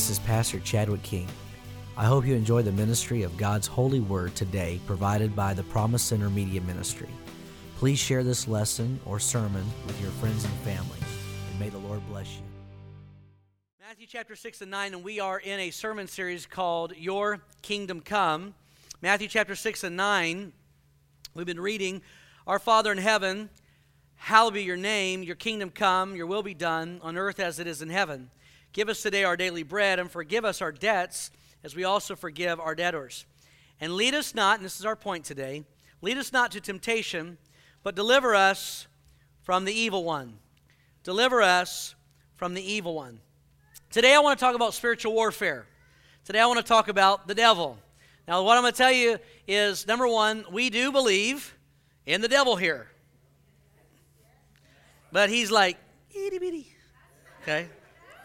This is Pastor Chadwick King. I hope you enjoy the ministry of God's holy word today, provided by the Promise Center Media Ministry. Please share this lesson or sermon with your friends and family, and may the Lord bless you. Matthew chapter 6 and 9, and we are in a sermon series called Your Kingdom Come. Matthew chapter 6 and 9, we've been reading, Our Father in heaven, hallowed be your name, your kingdom come, your will be done on earth as it is in heaven. Give us today our daily bread, and forgive us our debts as we also forgive our debtors. And lead us not, and this is our point today, lead us not to temptation, but deliver us from the evil one. Deliver us from the evil one. Today I want to talk about spiritual warfare. Today I want to talk about the devil. Now, what I'm going to tell you is number one, we do believe in the devil here. But he's like, itty bitty. Okay?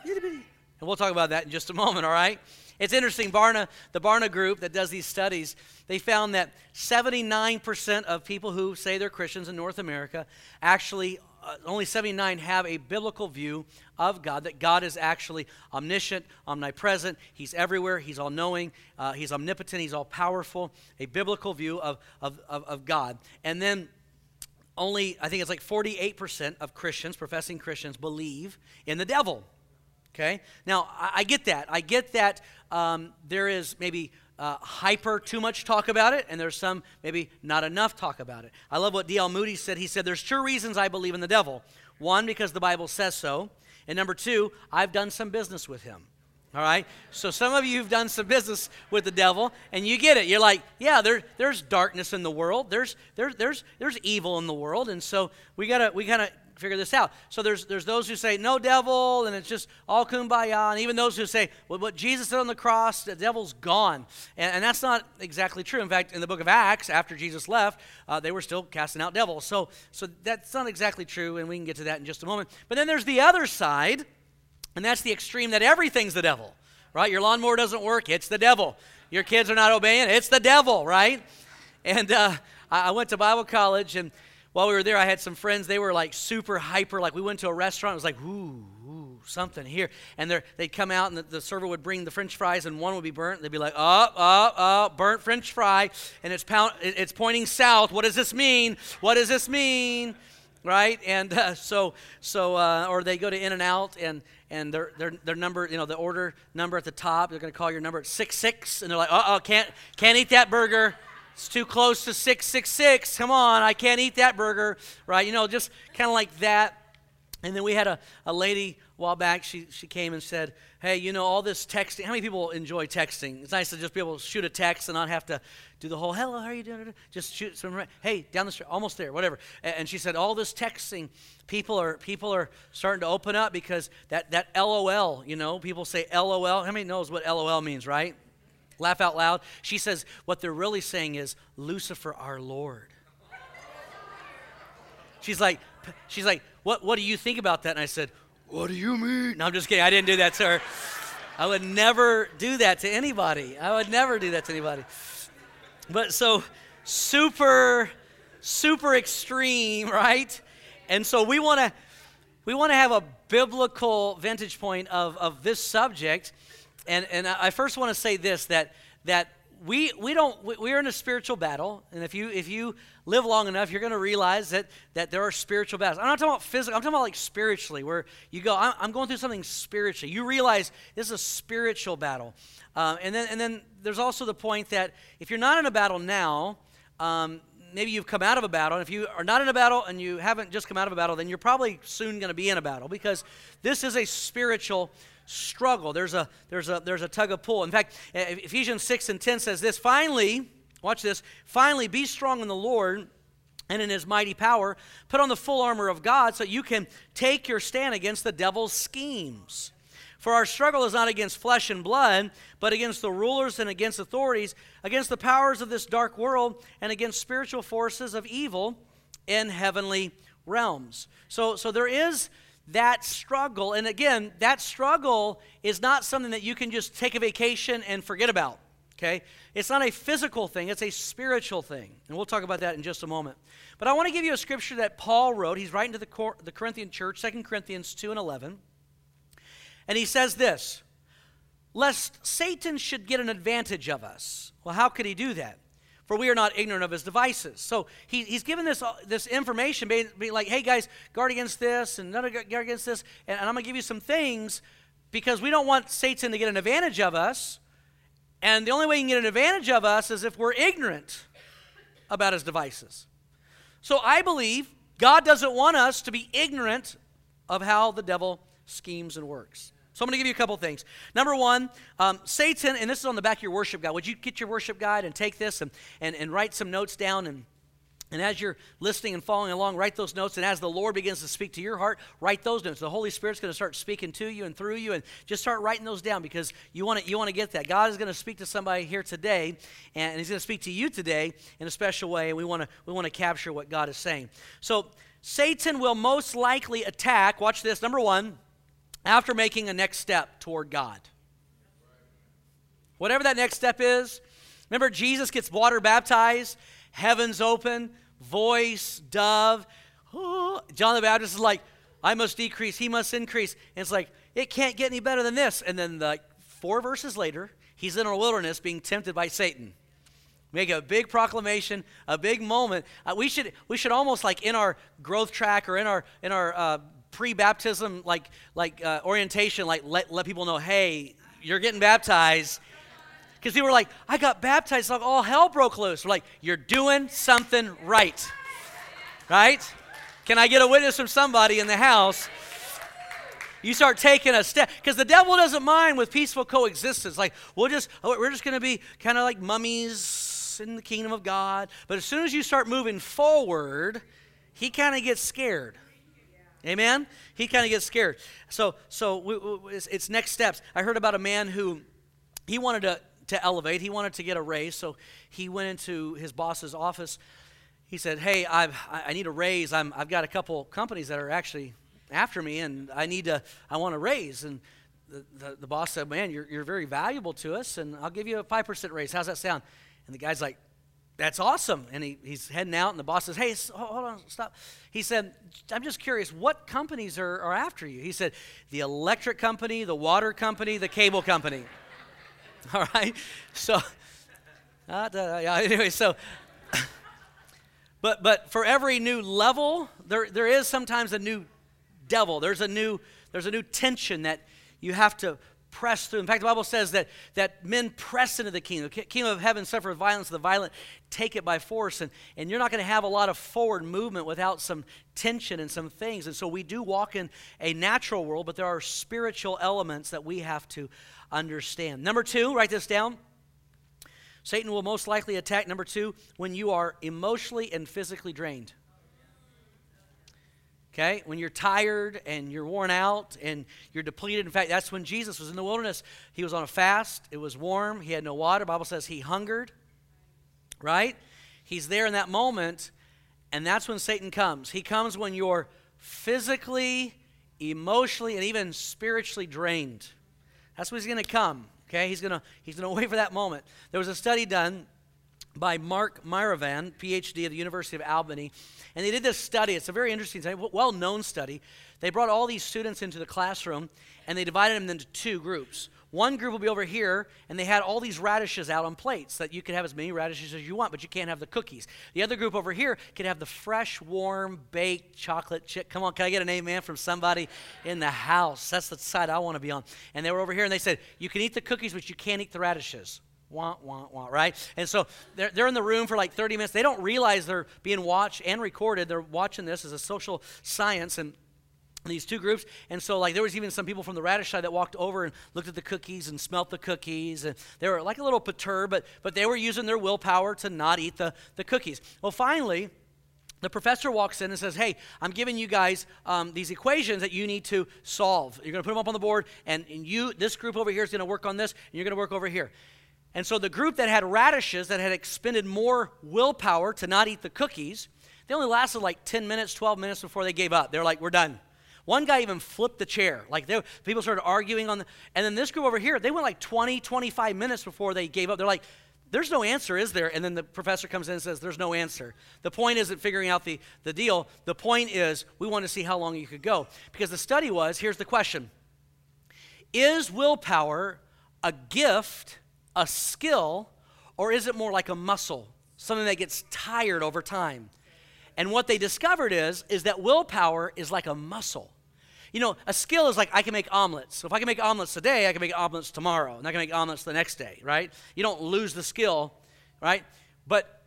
Itty bitty. And we'll talk about that in just a moment, all right? It's interesting, Barna, the Barna group that does these studies, they found that 79% of people who say they're Christians in North America actually, uh, only 79 have a biblical view of God, that God is actually omniscient, omnipresent, He's everywhere, He's all knowing, uh, He's omnipotent, He's all powerful, a biblical view of, of, of, of God. And then only, I think it's like 48% of Christians, professing Christians, believe in the devil. Okay? Now, I, get that. I get that um, there is maybe uh, hyper too much talk about it, and there's some maybe not enough talk about it. I love what D.L. Moody said. He said, There's two reasons I believe in the devil. One, because the Bible says so. And number two, I've done some business with him. All right? So some of you have done some business with the devil and you get it. You're like, yeah, there, there's darkness in the world. There's, there, there's, there's evil in the world. And so we got to we gotta figure this out. So there's, there's those who say, no devil, and it's just all kumbaya. And even those who say, well, what Jesus did on the cross, the devil's gone. And, and that's not exactly true. In fact, in the book of Acts, after Jesus left, uh, they were still casting out devils. So, so that's not exactly true, and we can get to that in just a moment. But then there's the other side and that's the extreme that everything's the devil, right? Your lawnmower doesn't work, it's the devil. Your kids are not obeying, it's the devil, right? And uh, I went to Bible college, and while we were there, I had some friends. They were like super hyper. Like we went to a restaurant, it was like, ooh, ooh something here. And they'd come out, and the, the, server would bring the French fries, and one would be burnt. They'd be like, oh, oh, oh, burnt French fry, and it's, pound, it's pointing south. What does this mean? What does this mean? Right? And uh, so, so uh, or they go to In and Out, and and their, their, their number, you know, the order number at the top, they're going to call your number at 66, and they're like, uh oh, can't, can't eat that burger. It's too close to 666. Come on, I can't eat that burger, right? You know, just kind of like that. And then we had a, a lady a while back, she, she came and said, Hey, you know, all this texting, how many people enjoy texting? It's nice to just be able to shoot a text and not have to do the whole, hello, how are you doing? Just shoot some, hey, down the street, almost there, whatever. And she said, all this texting, people are, people are starting to open up because that, that LOL, you know, people say LOL. How many knows what LOL means, right? Laugh out loud. She says, what they're really saying is, Lucifer, our Lord. She's like, she's like, what, what do you think about that? And I said, what do you mean? No, I'm just kidding. I didn't do that to her. I would never do that to anybody. I would never do that to anybody. But so super, super extreme, right? And so we want to we want to have a biblical vantage point of, of this subject. And, and I first want to say this that that we, we don't we're in a spiritual battle and if you if you live long enough you're going to realize that that there are spiritual battles. I'm not talking about physical i'm talking about like spiritually where you go i'm, I'm going through something spiritually. You realize this is a spiritual battle. Um, and then and then there's also the point that if you're not in a battle now um, maybe you've come out of a battle and if you are not in a battle and you haven't just come out of a battle then you're probably soon going to be in a battle because this is a spiritual struggle. There's a, there's a, there's a tug of pull. In fact, Ephesians 6 and 10 says this finally, watch this, finally be strong in the Lord and in his mighty power. Put on the full armor of God so you can take your stand against the devil's schemes. For our struggle is not against flesh and blood, but against the rulers and against authorities, against the powers of this dark world, and against spiritual forces of evil in heavenly realms. So, so there is that struggle. And again, that struggle is not something that you can just take a vacation and forget about. Okay? It's not a physical thing, it's a spiritual thing. And we'll talk about that in just a moment. But I want to give you a scripture that Paul wrote. He's writing to the, Cor- the Corinthian church, 2 Corinthians 2 and 11. And he says this lest Satan should get an advantage of us. Well, how could he do that? For we are not ignorant of his devices. So he, he's given this, uh, this information, being, like, hey guys, guard against this and none guard against this, and, and I'm going to give you some things because we don't want Satan to get an advantage of us. And the only way he can get an advantage of us is if we're ignorant about his devices. So I believe God doesn't want us to be ignorant of how the devil schemes and works. So I'm going to give you a couple things. Number one, um, Satan, and this is on the back of your worship guide. Would you get your worship guide and take this and, and, and write some notes down and and as you're listening and following along, write those notes. And as the Lord begins to speak to your heart, write those notes. The Holy Spirit's going to start speaking to you and through you, and just start writing those down because you want to you want to get that. God is going to speak to somebody here today, and He's going to speak to you today in a special way. And we want to we want to capture what God is saying. So Satan will most likely attack. Watch this. Number one, after making a next step toward God. Whatever that next step is, remember Jesus gets water baptized, heavens open, voice, dove. Oh, John the Baptist is like, I must decrease, he must increase. And it's like, it can't get any better than this. And then, like, four verses later, he's in a wilderness being tempted by Satan. Make a big proclamation, a big moment. Uh, we should we should almost like in our growth track or in our in our uh, pre-baptism like like uh, orientation like let, let people know hey you're getting baptized. Because people were like i got baptized like all hell broke loose. We're like you're doing something right. Right? Can i get a witness from somebody in the house? You start taking a step because the devil doesn't mind with peaceful coexistence. Like we'll just we're just going to be kind of like mummies in the kingdom of god. But as soon as you start moving forward he kind of gets scared Amen? He kind of gets scared. So, so we, we, it's, it's next steps. I heard about a man who he wanted to, to elevate. He wanted to get a raise. So he went into his boss's office. He said, "Hey, I've, I need a raise. I'm, I've got a couple companies that are actually after me, and I need to. I want a raise." And the, the, the boss said, "Man, you're, you're very valuable to us, and I'll give you a five percent raise. How's that sound?" And the guy's like, that's awesome. And he, he's heading out, and the boss says, Hey, hold on, stop. He said, I'm just curious, what companies are, are after you? He said, The electric company, the water company, the cable company. All right? So, uh, yeah, anyway, so, but, but for every new level, there, there is sometimes a new devil. There's a new, there's a new tension that you have to press through. In fact, the Bible says that, that men press into the kingdom. The kingdom of heaven suffers violence, the violent take it by force. And, and you're not going to have a lot of forward movement without some tension and some things. And so we do walk in a natural world, but there are spiritual elements that we have to understand. Number two, write this down. Satan will most likely attack, number two, when you are emotionally and physically drained. Okay? When you're tired and you're worn out and you're depleted. In fact, that's when Jesus was in the wilderness. He was on a fast. It was warm. He had no water. Bible says he hungered. Right? He's there in that moment, and that's when Satan comes. He comes when you're physically, emotionally, and even spiritually drained. That's when he's going to come. Okay? He's going to he's going to wait for that moment. There was a study done by Mark Muraven, PhD at the University of Albany. And they did this study. It's a very interesting well known study. They brought all these students into the classroom and they divided them into two groups. One group will be over here, and they had all these radishes out on plates that you could have as many radishes as you want, but you can't have the cookies. The other group over here could have the fresh, warm, baked chocolate chip. Come on, can I get an amen from somebody in the house? That's the side I want to be on. And they were over here, and they said, You can eat the cookies, but you can't eat the radishes. Wah, wah, wah, right? And so they're, they're in the room for like 30 minutes. They don't realize they're being watched and recorded. They're watching this as a social science and these two groups. And so, like, there was even some people from the radish side that walked over and looked at the cookies and smelt the cookies. And they were like a little perturbed, but, but they were using their willpower to not eat the, the cookies. Well, finally, the professor walks in and says, Hey, I'm giving you guys um, these equations that you need to solve. You're going to put them up on the board, and, and you, this group over here is going to work on this, and you're going to work over here. And so the group that had radishes, that had expended more willpower to not eat the cookies, they only lasted like 10 minutes, 12 minutes before they gave up. They're like, we're done. One guy even flipped the chair. Like they, people started arguing on the, and then this group over here, they went like 20, 25 minutes before they gave up. They're like, there's no answer, is there? And then the professor comes in and says, there's no answer. The point isn't figuring out the, the deal. The point is, we want to see how long you could go. Because the study was, here's the question. Is willpower a gift, a skill, or is it more like a muscle, something that gets tired over time? And what they discovered is, is that willpower is like a muscle. You know, a skill is like I can make omelets. So if I can make omelets today, I can make omelets tomorrow, and I can make omelets the next day, right? You don't lose the skill, right? But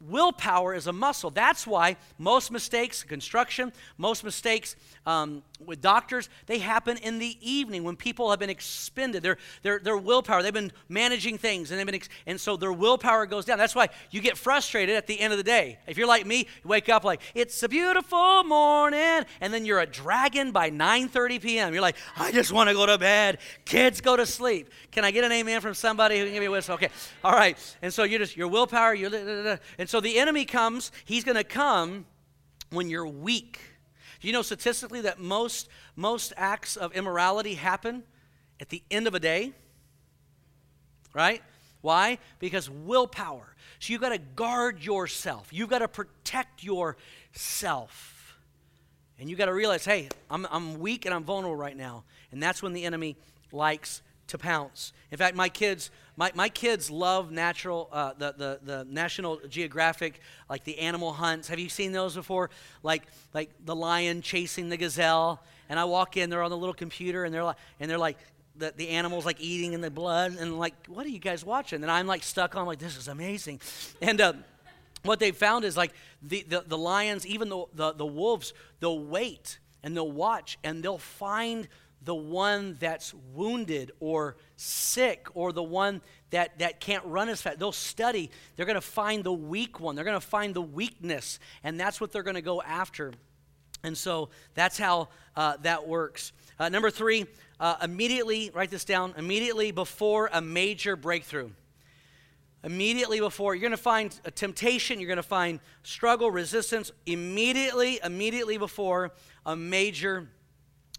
willpower is a muscle. That's why most mistakes, construction, most mistakes um, with doctors, they happen in the evening when people have been expended. Their, their, their willpower, they've been managing things, and, they've been ex- and so their willpower goes down. That's why you get frustrated at the end of the day. If you're like me, you wake up like, it's a beautiful morning, and then you're a dragon by 9.30 p.m. You're like, I just want to go to bed. Kids go to sleep. Can I get an amen from somebody who can give me a whistle? Okay, all right. And so you're just, your willpower, you're, and so the enemy comes, he's going to come when you're weak you know statistically that most, most acts of immorality happen at the end of a day? Right? Why? Because willpower. So you've got to guard yourself. You've got to protect yourself. And you've got to realize, hey, I'm, I'm weak and I'm vulnerable right now. And that's when the enemy likes to pounce. In fact, my kids, my, my kids love natural, uh, the, the, the National Geographic, like the animal hunts. Have you seen those before? Like, like the lion chasing the gazelle. And I walk in, they're on the little computer, and they're like, and they're like, the, the animals like eating in the blood, and like, what are you guys watching? And I'm like stuck on, like, this is amazing. And uh, what they found is like the, the, the lions, even the, the, the wolves, they'll wait and they'll watch and they'll find the one that's wounded or sick or the one that, that can't run as fast. They'll study. They're going to find the weak one. They're going to find the weakness, and that's what they're going to go after. And so that's how uh, that works. Uh, number three, uh, immediately, write this down, immediately before a major breakthrough. Immediately before, you're going to find a temptation, you're going to find struggle, resistance, immediately, immediately before a major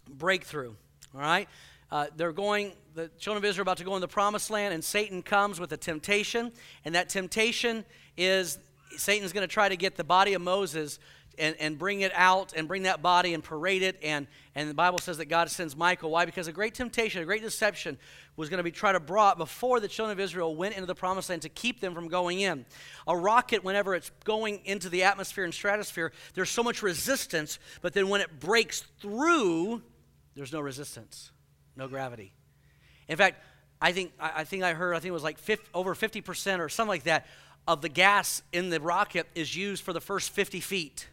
breakthrough. All right? Uh, they're going, the children of Israel are about to go in the promised land, and Satan comes with a temptation. And that temptation is Satan's going to try to get the body of Moses and, and bring it out and bring that body and parade it. And, and the Bible says that God sends Michael. Why? Because a great temptation, a great deception was going to be tried to brought before the children of Israel went into the promised land to keep them from going in. A rocket, whenever it's going into the atmosphere and stratosphere, there's so much resistance, but then when it breaks through, there's no resistance, no gravity. In fact, I think I think I heard I think it was like 50, over 50 percent or something like that of the gas in the rocket is used for the first 50 feet,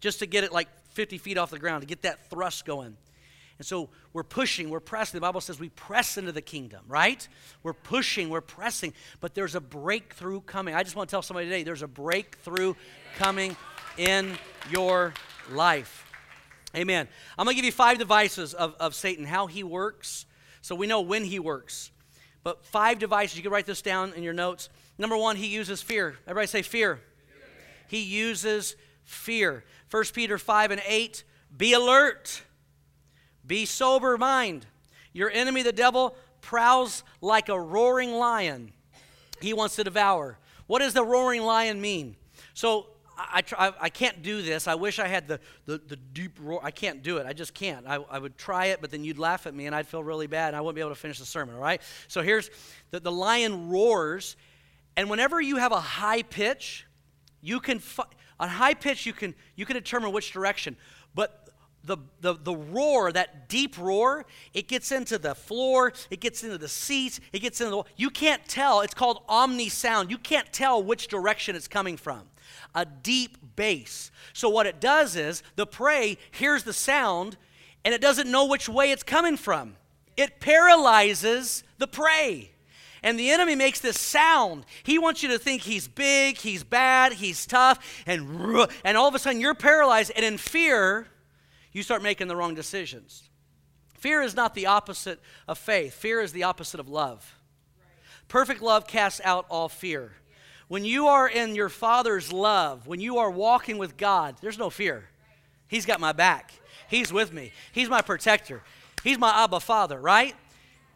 just to get it like 50 feet off the ground to get that thrust going. And so we're pushing, we're pressing. The Bible says we press into the kingdom, right? We're pushing, we're pressing, but there's a breakthrough coming. I just want to tell somebody today there's a breakthrough coming in your life. Amen. I'm going to give you five devices of, of Satan, how he works, so we know when he works. But five devices, you can write this down in your notes. Number one, he uses fear. Everybody say fear. fear. He uses fear. 1 Peter 5 and 8, be alert, be sober mind. Your enemy, the devil, prowls like a roaring lion. He wants to devour. What does the roaring lion mean? So I, I can't do this. I wish I had the, the, the, deep roar. I can't do it. I just can't. I, I would try it, but then you'd laugh at me and I'd feel really bad and I wouldn't be able to finish the sermon, all right? So here's the, the lion roars, and whenever you have a high pitch, you can, on high pitch, you can, you can determine which direction. But the, the, the roar, that deep roar, it gets into the floor, it gets into the seats, it gets into the You can't tell. It's called omni sound. You can't tell which direction it's coming from a deep bass. So, what it does is the prey hears the sound and it doesn't know which way it's coming from. It paralyzes the prey. And the enemy makes this sound. He wants you to think he's big, he's bad, he's tough, and, and all of a sudden you're paralyzed. And in fear, you start making the wrong decisions. Fear is not the opposite of faith, fear is the opposite of love. Perfect love casts out all fear. When you are in your Father's love, when you are walking with God, there's no fear. He's got my back, He's with me, He's my protector, He's my Abba Father, right?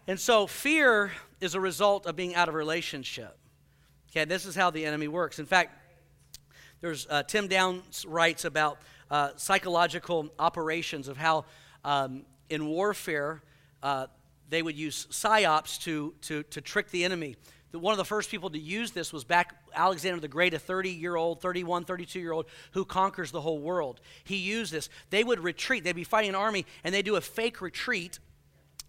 And so fear is a result of being out of relationship. Okay, this is how the enemy works. In fact, there's uh, Tim Downs writes about uh, psychological operations of how um, in warfare uh, they would use psyops to, to, to trick the enemy. One of the first people to use this was back Alexander the Great, a 30 year old, 31, 32 year old who conquers the whole world. He used this. They would retreat, they'd be fighting an army, and they do a fake retreat.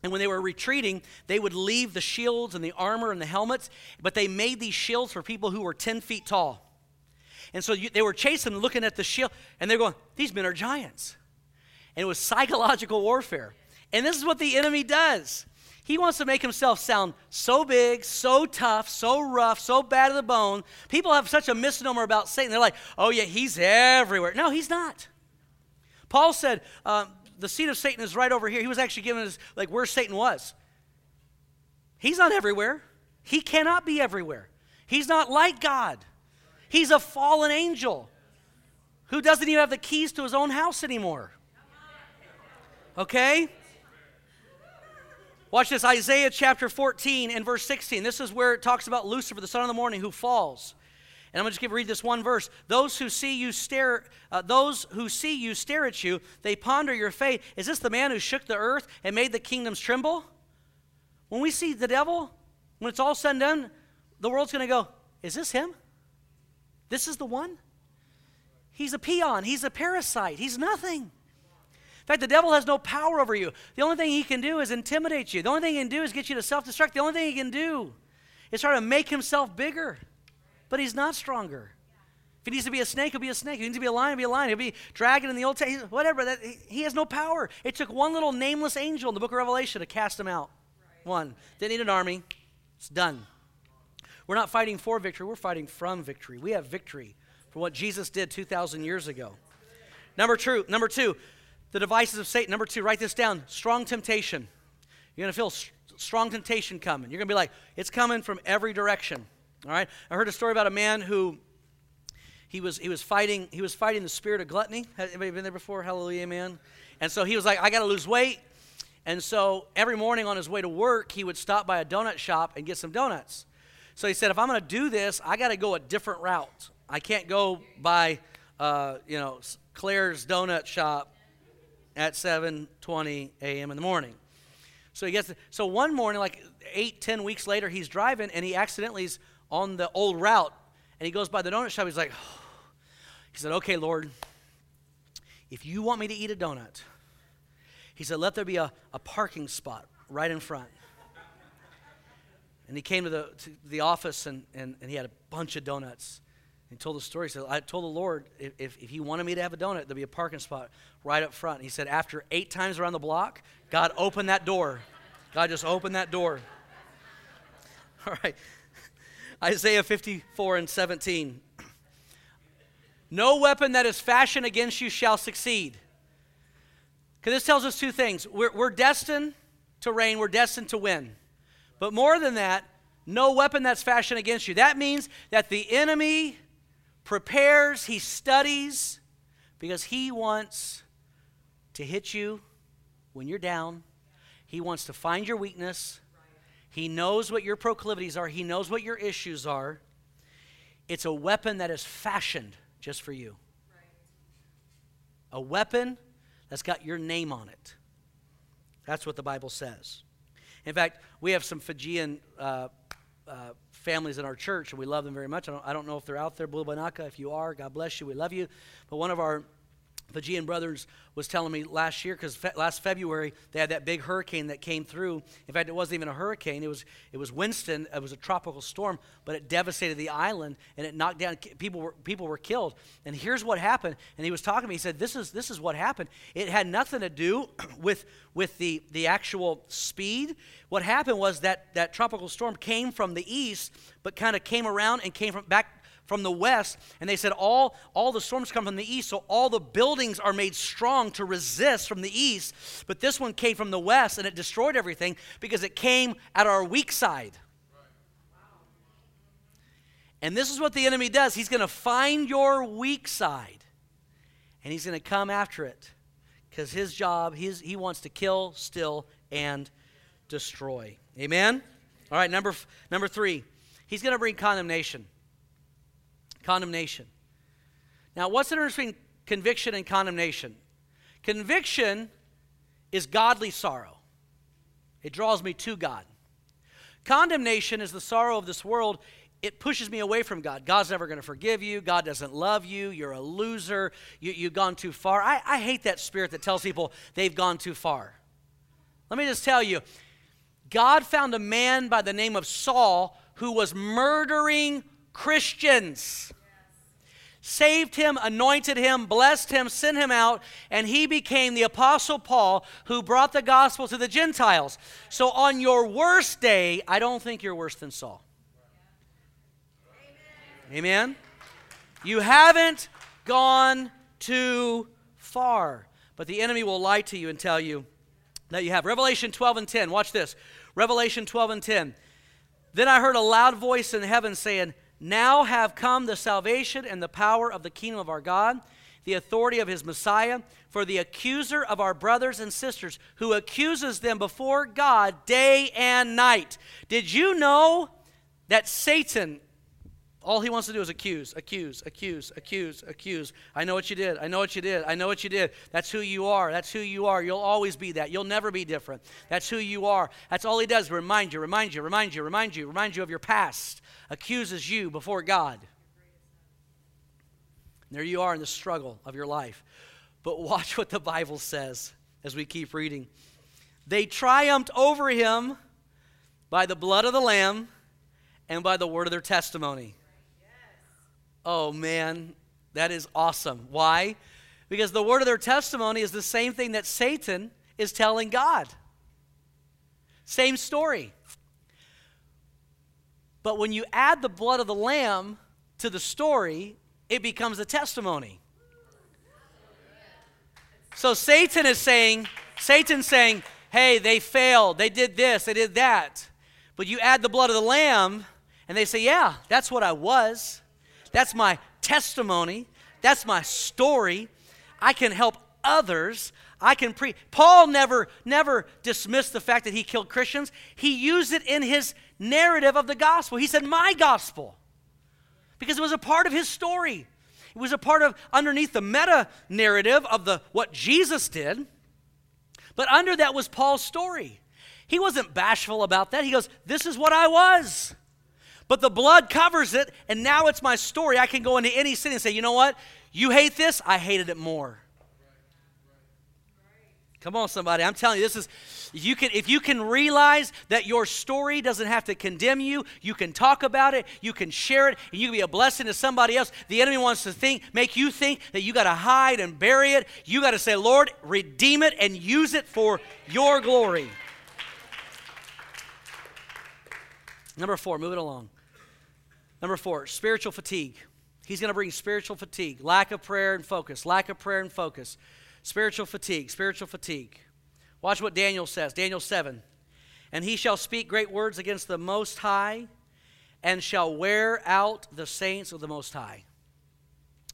And when they were retreating, they would leave the shields and the armor and the helmets, but they made these shields for people who were 10 feet tall. And so you, they were chasing, looking at the shield, and they're going, These men are giants. And it was psychological warfare. And this is what the enemy does. He wants to make himself sound so big, so tough, so rough, so bad to the bone. People have such a misnomer about Satan. They're like, oh, yeah, he's everywhere. No, he's not. Paul said, um, the seat of Satan is right over here. He was actually giving us, like, where Satan was. He's not everywhere. He cannot be everywhere. He's not like God. He's a fallen angel who doesn't even have the keys to his own house anymore. Okay? Watch this Isaiah chapter 14 and verse 16. This is where it talks about Lucifer, the son of the morning, who falls. And I'm going to just give, read this one verse. Those who see you stare, uh, those who see you stare at you. They ponder your fate. Is this the man who shook the earth and made the kingdoms tremble? When we see the devil, when it's all said and done, the world's going to go, Is this him? This is the one? He's a peon. He's a parasite. He's nothing. In fact, the devil has no power over you. The only thing he can do is intimidate you. The only thing he can do is get you to self destruct. The only thing he can do is try to make himself bigger. But he's not stronger. If he needs to be a snake, he'll be a snake. If he needs to be a lion, he'll be a lion. He'll be dragon in the Old Testament, whatever. That, he has no power. It took one little nameless angel in the book of Revelation to cast him out. One. Didn't need an army. It's done. We're not fighting for victory, we're fighting from victory. We have victory for what Jesus did 2,000 years ago. Number two, number two, the devices of Satan. Number two, write this down strong temptation. You're going to feel strong temptation coming. You're going to be like, it's coming from every direction. All right? I heard a story about a man who. He was, he was fighting he was fighting the spirit of gluttony. Has anybody been there before? Hallelujah, amen. And so he was like, I got to lose weight. And so every morning on his way to work, he would stop by a donut shop and get some donuts. So he said, if I'm going to do this, I got to go a different route. I can't go by, uh, you know, Claire's Donut Shop at 7:20 a.m. in the morning. So he gets so one morning, like eight, ten weeks later, he's driving and he accidentally is on the old route and he goes by the donut shop. He's like, oh. he said, "Okay, Lord, if you want me to eat a donut," he said, "let there be a, a parking spot right in front." And he came to the, to the office and, and, and he had a bunch of donuts. He told the story. He said, I told the Lord if, if, he wanted me to have a donut, there'd be a parking spot right up front. He said, after eight times around the block, God opened that door. God just opened that door. All right. Isaiah 54 and 17. No weapon that is fashioned against you shall succeed. Because this tells us two things. We're, we're destined to reign, we're destined to win. But more than that, no weapon that's fashioned against you. That means that the enemy prepares, he studies, because he wants to hit you when you're down. He wants to find your weakness. He knows what your proclivities are, he knows what your issues are. It's a weapon that is fashioned just for you. A weapon that's got your name on it. That's what the Bible says. In fact, we have some Fijian uh, uh, families in our church, and we love them very much. I don't, I don't know if they're out there, Blue Banaka. If you are, God bless you. We love you. But one of our Fijian brothers was telling me last year because fe- last February they had that big hurricane that came through. In fact, it wasn't even a hurricane; it was it was Winston. It was a tropical storm, but it devastated the island and it knocked down people. Were people were killed. And here's what happened. And he was talking to me. He said, "This is this is what happened. It had nothing to do with with the the actual speed. What happened was that that tropical storm came from the east, but kind of came around and came from back." From the west and they said all all the storms come from the east so all the buildings are made strong to resist from the east. But this one came from the west and it destroyed everything because it came at our weak side. And this is what the enemy does. He's going to find your weak side and he's going to come after it because his job his, he wants to kill steal and destroy. Amen? All right number number three. He's going to bring condemnation condemnation. Now, what's the difference between conviction and condemnation? Conviction is godly sorrow. it draws me to God. Condemnation is the sorrow of this world. It pushes me away from God. God's never going to forgive you. God doesn't love you. You're a loser. You, have gone too far. I, I hate that spirit that tells people they've gone too far. Let me just tell you God found a man by the name of Saul who was murdering Christians saved him, anointed him, blessed him, sent him out, and he became the Apostle Paul who brought the gospel to the Gentiles. So on your worst day, I don't think you're worse than Saul. Amen. Amen? You haven't gone too far. But the enemy will lie to you and tell you that you have. Revelation 12 and 10. Watch this. Revelation 12 and 10. Then I heard a loud voice in heaven saying, now have come the salvation and the power of the kingdom of our God, the authority of his Messiah. For the accuser of our brothers and sisters, who accuses them before God day and night. Did you know that Satan all he wants to do is accuse, accuse, accuse, accuse, accuse. I know what you did. I know what you did. I know what you did. That's who you are. That's who you are. You'll always be that. You'll never be different. That's who you are. That's all he does remind you, remind you, remind you, remind you, remind you of your past. Accuses you before God. And there you are in the struggle of your life. But watch what the Bible says as we keep reading. They triumphed over him by the blood of the Lamb and by the word of their testimony. Oh man, that is awesome. Why? Because the word of their testimony is the same thing that Satan is telling God. Same story. But when you add the blood of the lamb to the story, it becomes a testimony. So Satan is saying, Satan's saying, hey, they failed, they did this, they did that. But you add the blood of the lamb, and they say, yeah, that's what I was. That's my testimony. That's my story. I can help others. I can preach. Paul never never dismissed the fact that he killed Christians. He used it in his narrative of the gospel. He said, "My gospel." Because it was a part of his story. It was a part of underneath the meta narrative of the what Jesus did. But under that was Paul's story. He wasn't bashful about that. He goes, "This is what I was." But the blood covers it, and now it's my story. I can go into any city and say, you know what? You hate this, I hated it more. Come on, somebody. I'm telling you, this is you can if you can realize that your story doesn't have to condemn you, you can talk about it, you can share it, and you can be a blessing to somebody else. The enemy wants to think, make you think that you got to hide and bury it. You got to say, Lord, redeem it and use it for your glory. Number four, moving along. Number four, spiritual fatigue. He's going to bring spiritual fatigue, lack of prayer and focus, lack of prayer and focus. Spiritual fatigue, spiritual fatigue. Watch what Daniel says. Daniel 7. And he shall speak great words against the Most High and shall wear out the saints of the Most High.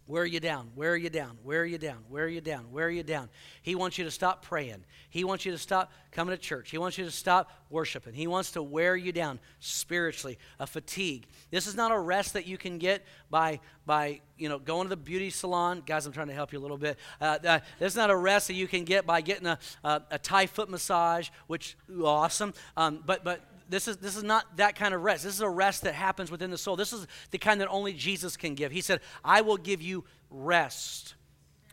Where are you down? Where are you down? Where are you down? Where are you down? Where are you down? He wants you to stop praying. He wants you to stop coming to church. He wants you to stop worshiping. He wants to wear you down spiritually, a fatigue. This is not a rest that you can get by, by you know, going to the beauty salon. Guys, I'm trying to help you a little bit. Uh, uh, this is not a rest that you can get by getting a, a, a Thai foot massage, which, awesome. Um, but, but this is, this is not that kind of rest. This is a rest that happens within the soul. This is the kind that only Jesus can give. He said, I will give you rest.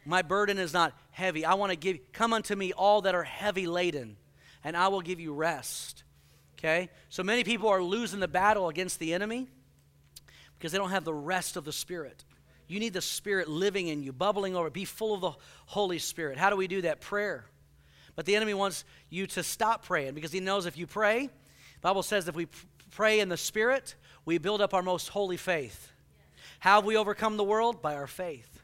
My burden is not heavy. I want to give, come unto me all that are heavy laden, and I will give you rest. Okay? So many people are losing the battle against the enemy because they don't have the rest of the Spirit. You need the Spirit living in you, bubbling over. Be full of the Holy Spirit. How do we do that? Prayer. But the enemy wants you to stop praying because he knows if you pray, Bible says if we pray in the Spirit, we build up our most holy faith. How have we overcome the world? By our faith.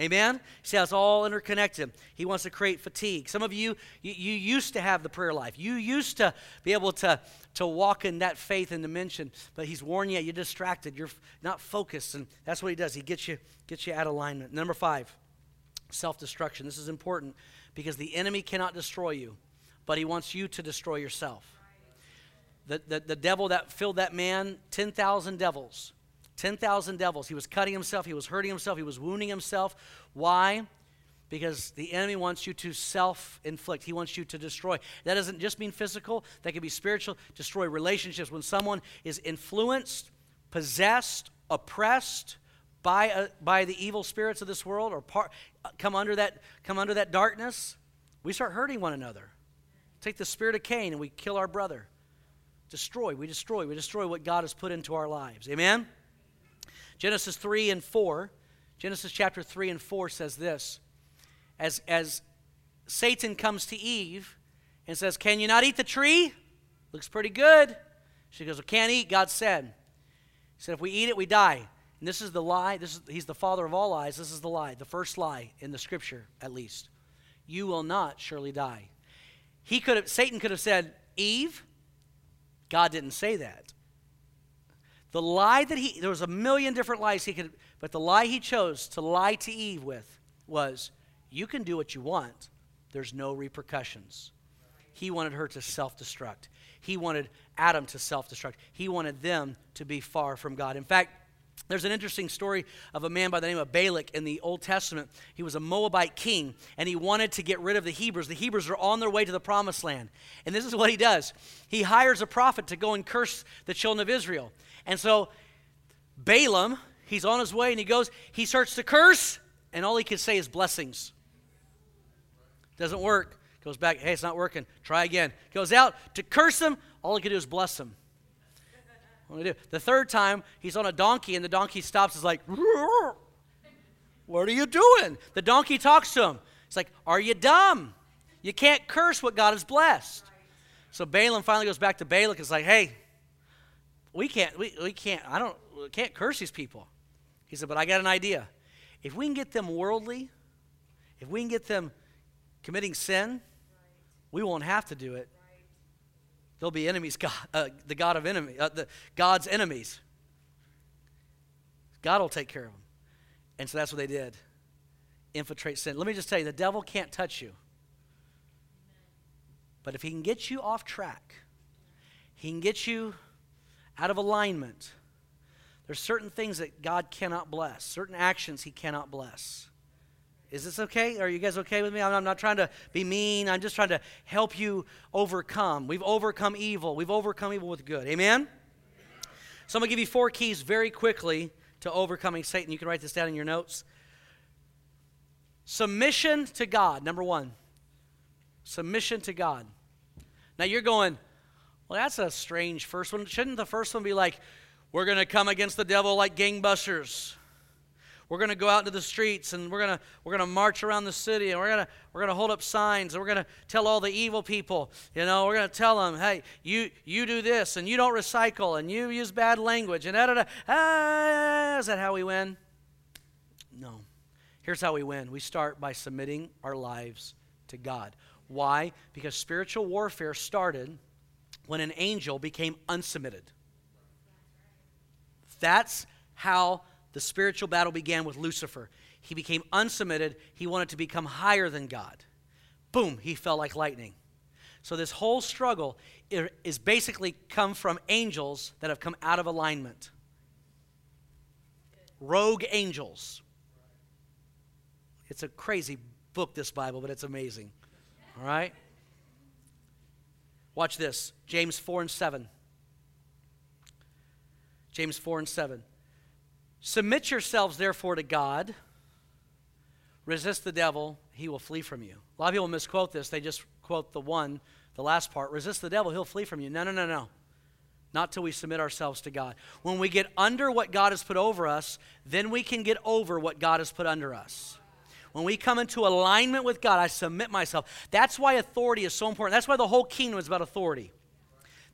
Amen? See how it's all interconnected. He wants to create fatigue. Some of you, you, you, used to have the prayer life. You used to be able to, to walk in that faith and dimension, but he's warning you, you're distracted, you're not focused, and that's what he does. He gets you, gets you out of alignment. Number five, self-destruction. This is important because the enemy cannot destroy you, but he wants you to destroy yourself the, the, the devil that filled that man, 10,000 devils. 10,000 devils. He was cutting himself, he was hurting himself, he was wounding himself. Why? because the enemy wants you to self inflict. He wants you to destroy. That doesn't just mean physical, that can be spiritual. Destroy relationships. When someone is influenced, possessed, oppressed by, a, by the evil spirits of this world or part, uh, come, under that, come under that darkness, we start hurting one another. Take the spirit of Cain and we kill our brother. Destroy, we destroy, we destroy what God has put into our lives. Amen? Genesis 3 and 4, Genesis chapter 3 and 4 says this as, as Satan comes to Eve and says, Can you not eat the tree? Looks pretty good. She goes, well, Can't eat, God said. He said, If we eat it, we die. And this is the lie. This is, he's the father of all lies. This is the lie, the first lie in the scripture, at least. You will not surely die. He could have, Satan could have said, Eve, God didn't say that. The lie that he, there was a million different lies he could, but the lie he chose to lie to Eve with was, you can do what you want, there's no repercussions. He wanted her to self destruct. He wanted Adam to self destruct. He wanted them to be far from God. In fact, there's an interesting story of a man by the name of Balak in the Old Testament. He was a Moabite king, and he wanted to get rid of the Hebrews. The Hebrews are on their way to the promised land. And this is what he does he hires a prophet to go and curse the children of Israel. And so Balaam, he's on his way, and he goes, he starts to curse, and all he can say is blessings. Doesn't work. Goes back, hey, it's not working. Try again. Goes out to curse him. All he can do is bless him. What do do? The third time, he's on a donkey, and the donkey stops. Is like, what are you doing? The donkey talks to him. It's like, are you dumb? You can't curse what God has blessed. So Balaam finally goes back to Balak. It's like, hey, we can't, we, we can't, I don't, we can't curse these people. He said, but I got an idea. If we can get them worldly, if we can get them committing sin, we won't have to do it. They'll be enemies, God, uh, the God of enemy, uh, the God's enemies. God will take care of them. And so that's what they did. Infiltrate sin. Let me just tell you, the devil can't touch you. But if he can get you off track, he can get you out of alignment. There's certain things that God cannot bless, certain actions he cannot bless. Is this okay? Are you guys okay with me? I'm not trying to be mean. I'm just trying to help you overcome. We've overcome evil. We've overcome evil with good. Amen? So I'm going to give you four keys very quickly to overcoming Satan. You can write this down in your notes. Submission to God, number one. Submission to God. Now you're going, well, that's a strange first one. Shouldn't the first one be like, we're going to come against the devil like gangbusters? We're going to go out into the streets and we're going to we're going to march around the city and we're going to we're going to hold up signs and we're going to tell all the evil people you know? We're going to tell them hey you you do this and you don't recycle and you use bad language and da da da. Ah, is that how we win? No. Here's how we win. We start by submitting our lives to god. Why? Because spiritual warfare started when an angel became unsubmitted. That's how the spiritual battle began with Lucifer. He became unsubmitted. He wanted to become higher than God. Boom, he fell like lightning. So this whole struggle is basically come from angels that have come out of alignment. Rogue angels. It's a crazy book, this Bible, but it's amazing. All right? Watch this James 4 and 7. James 4 and 7. Submit yourselves, therefore, to God. Resist the devil, he will flee from you. A lot of people misquote this. They just quote the one, the last part. Resist the devil, he'll flee from you. No, no, no, no. Not till we submit ourselves to God. When we get under what God has put over us, then we can get over what God has put under us. When we come into alignment with God, I submit myself. That's why authority is so important. That's why the whole kingdom is about authority.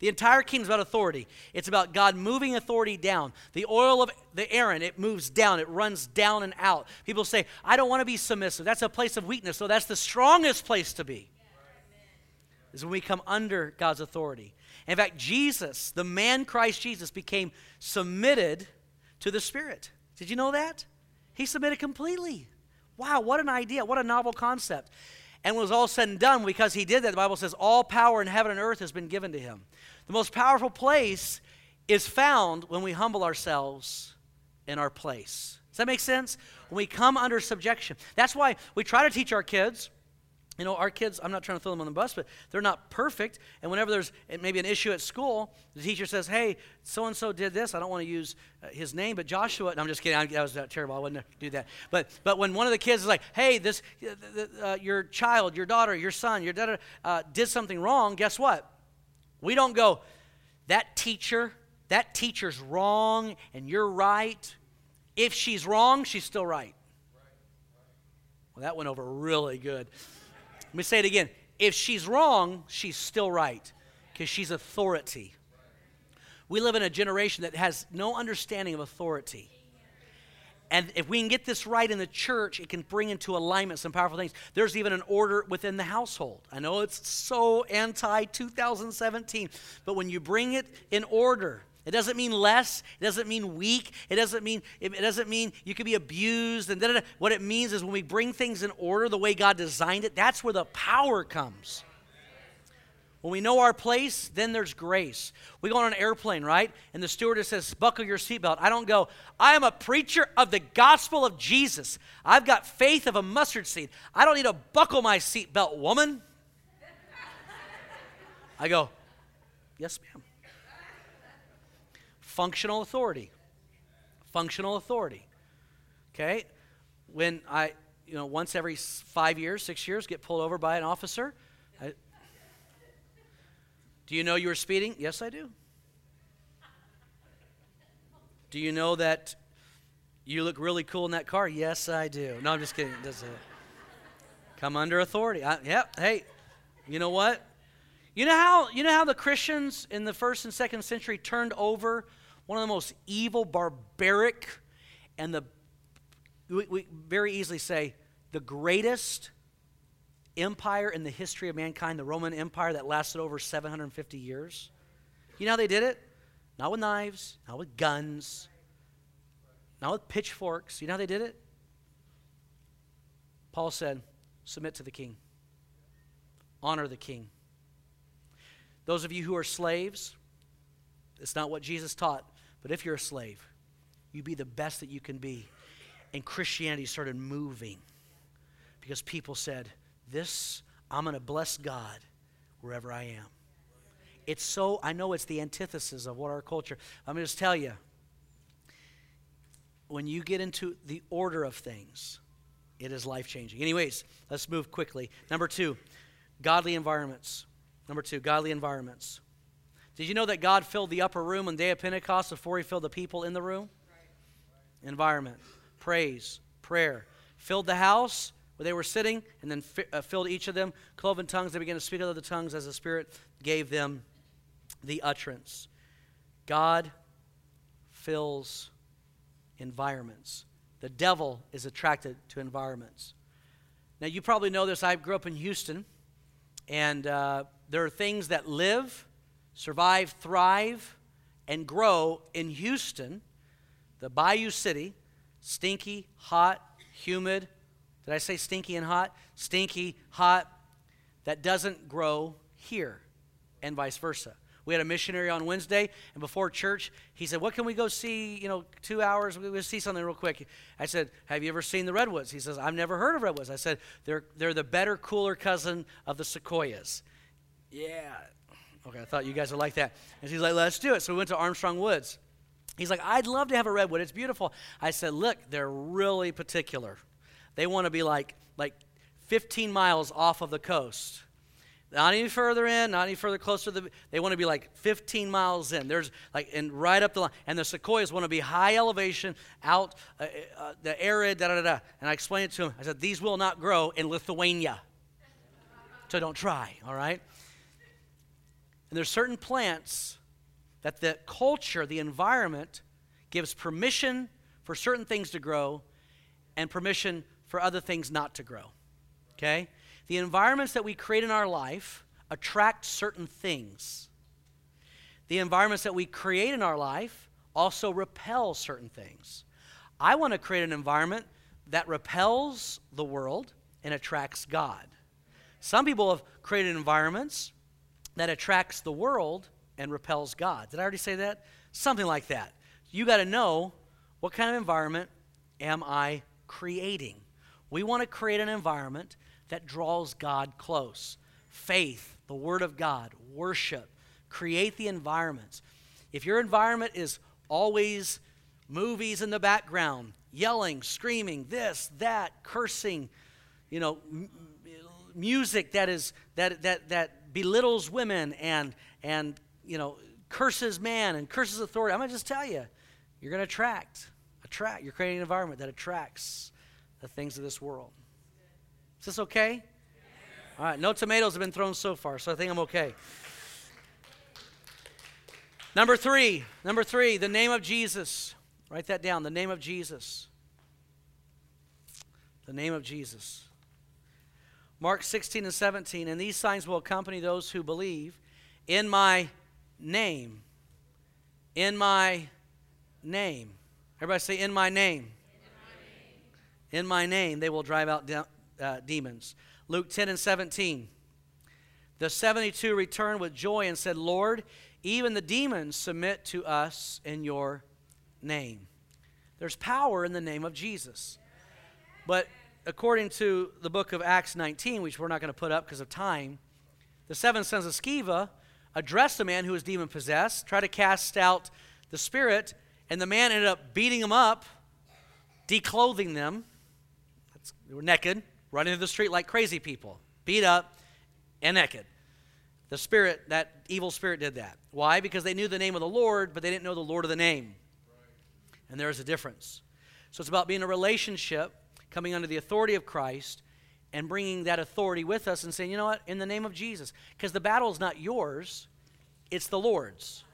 The entire kingdom is about authority. It's about God moving authority down. The oil of the Aaron, it moves down, it runs down and out. People say, I don't want to be submissive. That's a place of weakness. So that's the strongest place to be. Is when we come under God's authority. In fact, Jesus, the man Christ Jesus, became submitted to the Spirit. Did you know that? He submitted completely. Wow, what an idea. What a novel concept. And it was all said and done, because he did that, the Bible says, all power in heaven and earth has been given to him. The most powerful place is found when we humble ourselves in our place. Does that make sense? When we come under subjection. That's why we try to teach our kids. You know, our kids, I'm not trying to throw them on the bus, but they're not perfect. And whenever there's maybe an issue at school, the teacher says, Hey, so and so did this. I don't want to use uh, his name, but Joshua. And I'm just kidding. I, that was terrible. I wouldn't do that. But, but when one of the kids is like, Hey, this, uh, uh your child, your daughter, your son, your daughter uh, did something wrong, guess what? We don't go, That teacher, that teacher's wrong and you're right. If she's wrong, she's still right. Well, that went over really good. Let me say it again. If she's wrong, she's still right because she's authority. We live in a generation that has no understanding of authority. And if we can get this right in the church, it can bring into alignment some powerful things. There's even an order within the household. I know it's so anti 2017, but when you bring it in order, it doesn't mean less. It doesn't mean weak. It doesn't mean it doesn't mean you can be abused. And da-da-da. what it means is when we bring things in order the way God designed it, that's where the power comes. When we know our place, then there's grace. We go on an airplane, right? And the stewardess says, Buckle your seatbelt. I don't go, I am a preacher of the gospel of Jesus. I've got faith of a mustard seed. I don't need to buckle my seatbelt, woman. I go, Yes, ma'am. Functional authority. Functional authority. Okay? When I, you know, once every five years, six years, get pulled over by an officer, I, do you know you were speeding? Yes, I do. Do you know that you look really cool in that car? Yes, I do. No, I'm just kidding. Does it come under authority? I, yep. Hey, you know what? You know how you know how the Christians in the first and second century turned over one of the most evil, barbaric, and the, we, we very easily say, the greatest empire in the history of mankind, the Roman Empire that lasted over 750 years. You know how they did it? Not with knives, not with guns, not with pitchforks. You know how they did it? Paul said, Submit to the king, honor the king. Those of you who are slaves, it's not what Jesus taught. But if you're a slave, you be the best that you can be. And Christianity started moving because people said, This, I'm going to bless God wherever I am. It's so, I know it's the antithesis of what our culture, I'm going to just tell you, when you get into the order of things, it is life changing. Anyways, let's move quickly. Number two, godly environments. Number two, godly environments. Did you know that God filled the upper room on the day of Pentecost before he filled the people in the room? Right. Environment, praise, prayer. Filled the house where they were sitting, and then uh, filled each of them. Cloven tongues, they began to speak other tongues as the Spirit gave them the utterance. God fills environments. The devil is attracted to environments. Now, you probably know this. I grew up in Houston, and uh, there are things that live survive, thrive, and grow in Houston, the Bayou City, stinky, hot, humid. Did I say stinky and hot? Stinky, hot, that doesn't grow here, and vice versa. We had a missionary on Wednesday, and before church, he said, What can we go see? You know, two hours, we will see something real quick. I said, Have you ever seen the redwoods? He says, I've never heard of redwoods. I said, They're, they're the better, cooler cousin of the sequoias. Yeah, Okay, I thought you guys would like that. And he's like, let's do it. So we went to Armstrong Woods. He's like, I'd love to have a redwood. It's beautiful. I said, look, they're really particular. They want to be like like 15 miles off of the coast. Not any further in, not any further closer the they want to be like 15 miles in. There's like and right up the line. And the sequoias want to be high elevation, out uh, uh, the arid, da da da. And I explained it to him. I said, these will not grow in Lithuania. So don't try, all right? And there's certain plants that the culture, the environment, gives permission for certain things to grow and permission for other things not to grow. Okay? The environments that we create in our life attract certain things. The environments that we create in our life also repel certain things. I want to create an environment that repels the world and attracts God. Some people have created environments that attracts the world and repels God. Did I already say that? Something like that. You got to know what kind of environment am I creating? We want to create an environment that draws God close. Faith, the Word of God, worship, create the environments. If your environment is always movies in the background, yelling, screaming, this, that, cursing, you know, m- music that is that that that belittles women and and you know curses man and curses authority. I'm gonna just tell you, you're gonna attract, attract. You're creating an environment that attracts the things of this world. Is this okay? All right, no tomatoes have been thrown so far, so I think I'm okay. Number three, number three, the name of Jesus. Write that down, the name of Jesus. The name of Jesus. Mark 16 and 17, and these signs will accompany those who believe in my name. In my name. Everybody say, in my name. In my name, they will drive out de- uh, demons. Luke 10 and 17. The 72 returned with joy and said, Lord, even the demons submit to us in your name. There's power in the name of Jesus. But according to the book of Acts 19, which we're not going to put up because of time, the seven sons of Sceva addressed the man who was demon possessed, tried to cast out the spirit, and the man ended up beating them up, declothing them. they were naked, running through the street like crazy people, beat up and naked. The spirit, that evil spirit, did that. Why? Because they knew the name of the Lord, but they didn't know the Lord of the name. And there is a difference. So it's about being a relationship, coming under the authority of Christ, and bringing that authority with us and saying, you know what, in the name of Jesus. Because the battle is not yours, it's the Lord's.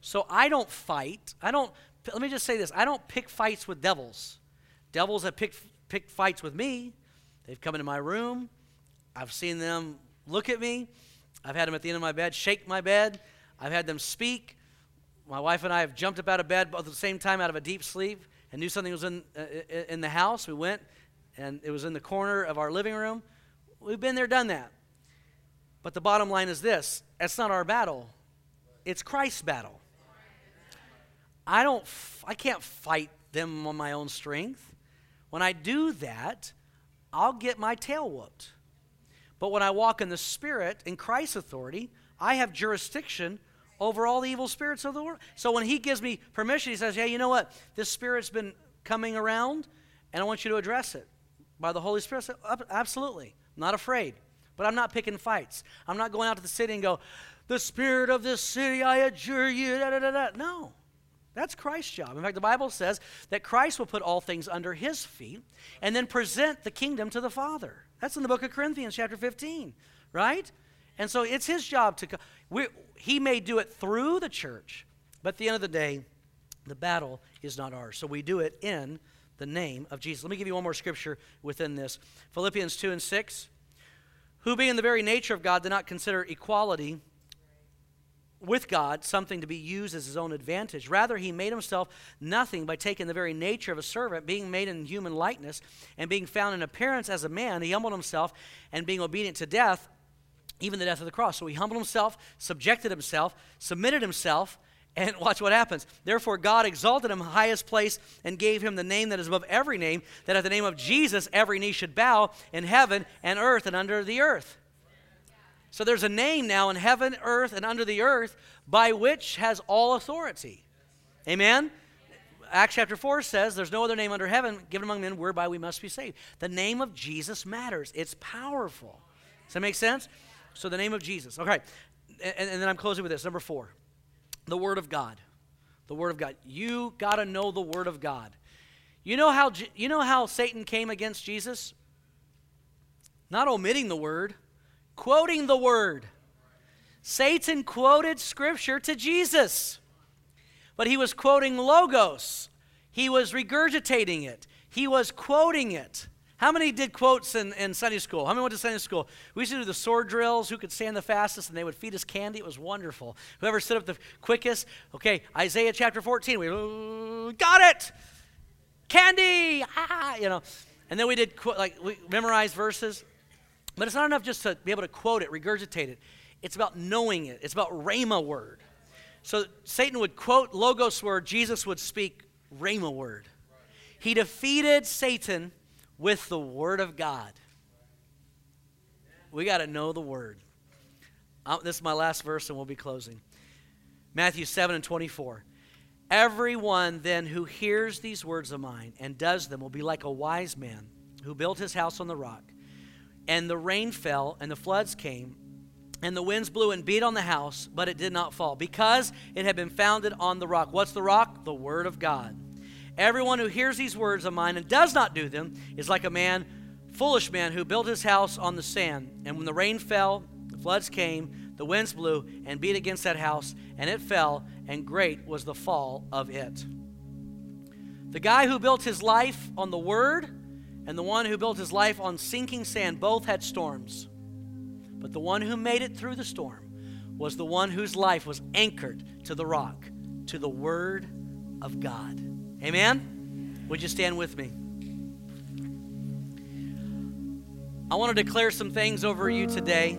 So I don't fight. I don't, let me just say this I don't pick fights with devils. Devils have picked, picked fights with me. They've come into my room. I've seen them look at me. I've had them at the end of my bed shake my bed. I've had them speak. My wife and I have jumped up out of bed at the same time out of a deep sleep and knew something was in, uh, in the house. We went and it was in the corner of our living room. We've been there, done that. But the bottom line is this it's not our battle, it's Christ's battle. I don't, I can't fight them on my own strength. When I do that, I'll get my tail whooped. But when I walk in the Spirit, in Christ's authority, I have jurisdiction over all the evil spirits of the world. So when He gives me permission, He says, Hey, you know what? This spirit's been coming around, and I want you to address it by the Holy Spirit. Absolutely. I'm not afraid. But I'm not picking fights. I'm not going out to the city and go, The spirit of this city, I adjure you. Da, da, da, da. No. That's Christ's job. In fact, the Bible says that Christ will put all things under his feet and then present the kingdom to the Father. That's in the book of Corinthians, chapter 15, right? And so it's his job to. We, he may do it through the church, but at the end of the day, the battle is not ours. So we do it in the name of Jesus. Let me give you one more scripture within this Philippians 2 and 6. Who, being the very nature of God, did not consider equality with God something to be used as his own advantage. Rather, he made himself nothing by taking the very nature of a servant, being made in human likeness, and being found in appearance as a man. He humbled himself, and being obedient to death, even the death of the cross. So he humbled himself, subjected himself, submitted himself, and watch what happens. Therefore, God exalted him highest place and gave him the name that is above every name, that at the name of Jesus every knee should bow in heaven and earth and under the earth. So there's a name now in heaven, earth, and under the earth by which has all authority. Amen? Acts chapter 4 says, There's no other name under heaven given among men whereby we must be saved. The name of Jesus matters, it's powerful. Does that make sense? So the name of Jesus. Okay. And, and then I'm closing with this. Number four the Word of God. The Word of God. You got to know the Word of God. You know how you know how Satan came against Jesus? Not omitting the word, quoting the word. Satan quoted scripture to Jesus, but he was quoting logos. He was regurgitating it. He was quoting it. How many did quotes in, in Sunday school? How many went to Sunday school? We used to do the sword drills, who could stand the fastest, and they would feed us candy. It was wonderful. Whoever stood up the quickest, okay, Isaiah chapter 14, we got it! Candy! Ah, you know. And then we did, like, we memorized verses. But it's not enough just to be able to quote it, regurgitate it. It's about knowing it. It's about rhema word. So Satan would quote logos word, Jesus would speak rhema word. He defeated Satan with the Word of God. We got to know the Word. Uh, this is my last verse, and we'll be closing. Matthew 7 and 24. Everyone then who hears these words of mine and does them will be like a wise man who built his house on the rock. And the rain fell, and the floods came, and the winds blew and beat on the house, but it did not fall, because it had been founded on the rock. What's the rock? The Word of God. Everyone who hears these words of mine and does not do them is like a man, foolish man, who built his house on the sand. And when the rain fell, the floods came, the winds blew and beat against that house, and it fell, and great was the fall of it. The guy who built his life on the Word and the one who built his life on sinking sand both had storms. But the one who made it through the storm was the one whose life was anchored to the rock, to the Word of God. Amen? Would you stand with me? I want to declare some things over you today.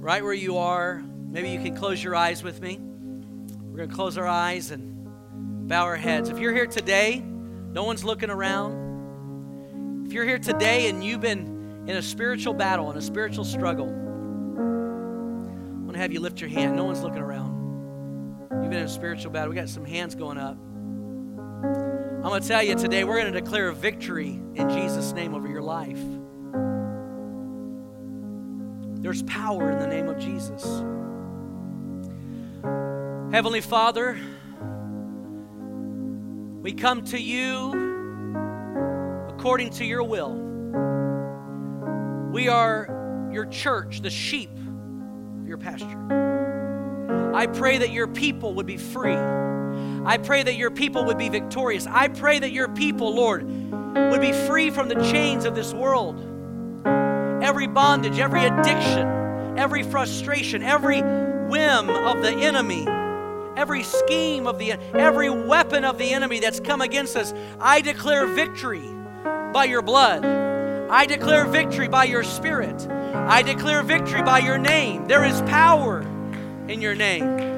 Right where you are, maybe you can close your eyes with me. We're going to close our eyes and bow our heads. If you're here today, no one's looking around. If you're here today and you've been in a spiritual battle, in a spiritual struggle, I want to have you lift your hand. No one's looking around. In a spiritual battle. We got some hands going up. I'm going to tell you today, we're going to declare a victory in Jesus' name over your life. There's power in the name of Jesus. Heavenly Father, we come to you according to your will. We are your church, the sheep of your pasture. I pray that your people would be free. I pray that your people would be victorious. I pray that your people, Lord, would be free from the chains of this world. Every bondage, every addiction, every frustration, every whim of the enemy every scheme of the every weapon of the enemy that's come against us. I declare victory by your blood. I declare victory by your spirit. I declare victory by your name. There is power in your name.